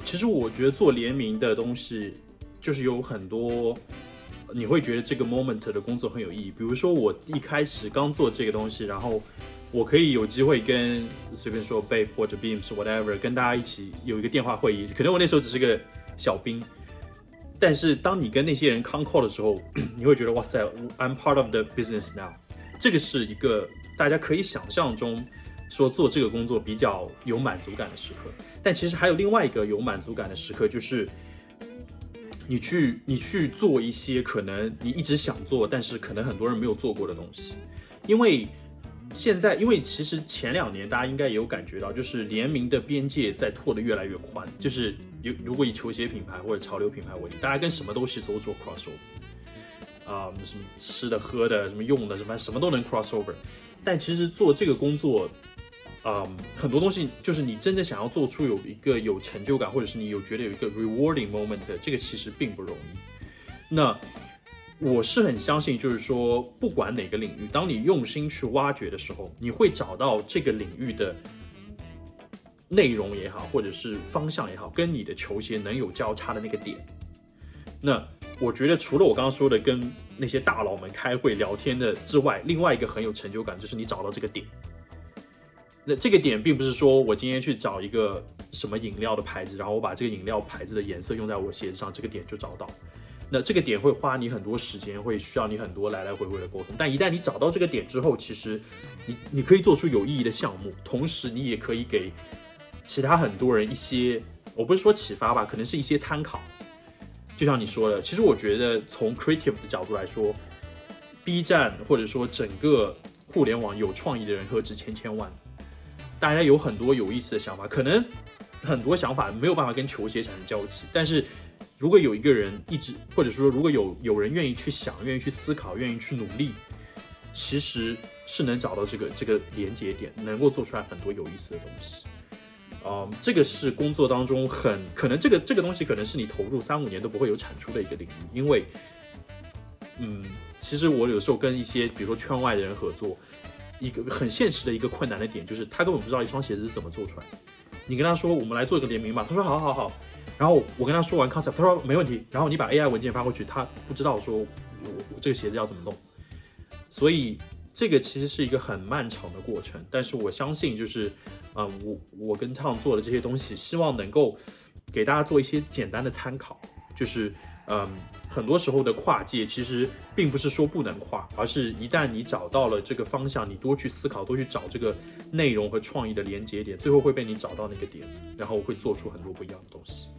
其实我觉得做联名的东西，就是有很多你会觉得这个 moment 的工作很有意义。比如说我一开始刚做这个东西，然后我可以有机会跟随便说 Babe 或者 Beams whatever 跟大家一起有一个电话会议，可能我那时候只是个小兵。但是当你跟那些人 con call 的时候，你会觉得哇塞，I'm part of the business now。这个是一个大家可以想象中说做这个工作比较有满足感的时刻。但其实还有另外一个有满足感的时刻，就是你去你去做一些可能你一直想做，但是可能很多人没有做过的东西。因为现在，因为其实前两年大家应该也有感觉到，就是联名的边界在拓得越来越宽，就是有如果以球鞋品牌或者潮流品牌为例，大家跟什么东西都做 crossover，啊，什么吃的、喝的、什么用的，什么什么都能 crossover。但其实做这个工作，嗯，很多东西就是你真的想要做出有一个有成就感，或者是你有觉得有一个 rewarding moment，的这个其实并不容易。那我是很相信，就是说，不管哪个领域，当你用心去挖掘的时候，你会找到这个领域的内容也好，或者是方向也好，跟你的球鞋能有交叉的那个点。那我觉得，除了我刚刚说的跟那些大佬们开会聊天的之外，另外一个很有成就感，就是你找到这个点。那这个点并不是说我今天去找一个什么饮料的牌子，然后我把这个饮料牌子的颜色用在我鞋子上，这个点就找到。那这个点会花你很多时间，会需要你很多来来回回的沟通。但一旦你找到这个点之后，其实你你可以做出有意义的项目，同时你也可以给其他很多人一些，我不是说启发吧，可能是一些参考。就像你说的，其实我觉得从 creative 的角度来说，B 站或者说整个互联网有创意的人何止千千万，大家有很多有意思的想法，可能很多想法没有办法跟球鞋产生交集，但是。如果有一个人一直，或者说如果有有人愿意去想，愿意去思考，愿意去努力，其实是能找到这个这个连接点，能够做出来很多有意思的东西。嗯，这个是工作当中很可能这个这个东西可能是你投入三五年都不会有产出的一个领域，因为，嗯，其实我有时候跟一些比如说圈外的人合作，一个很现实的一个困难的点就是他根本不知道一双鞋子是怎么做出来的。你跟他说我们来做一个联名吧，他说好好好。然后我跟他说完 concept，他说没问题。然后你把 AI 文件发过去，他不知道说我这个鞋子要怎么弄，所以这个其实是一个很漫长的过程。但是我相信，就是嗯，我我跟 Tom 做的这些东西，希望能够给大家做一些简单的参考。就是嗯，很多时候的跨界其实并不是说不能跨，而是一旦你找到了这个方向，你多去思考，多去找这个内容和创意的连接点，最后会被你找到那个点，然后会做出很多不一样的东西。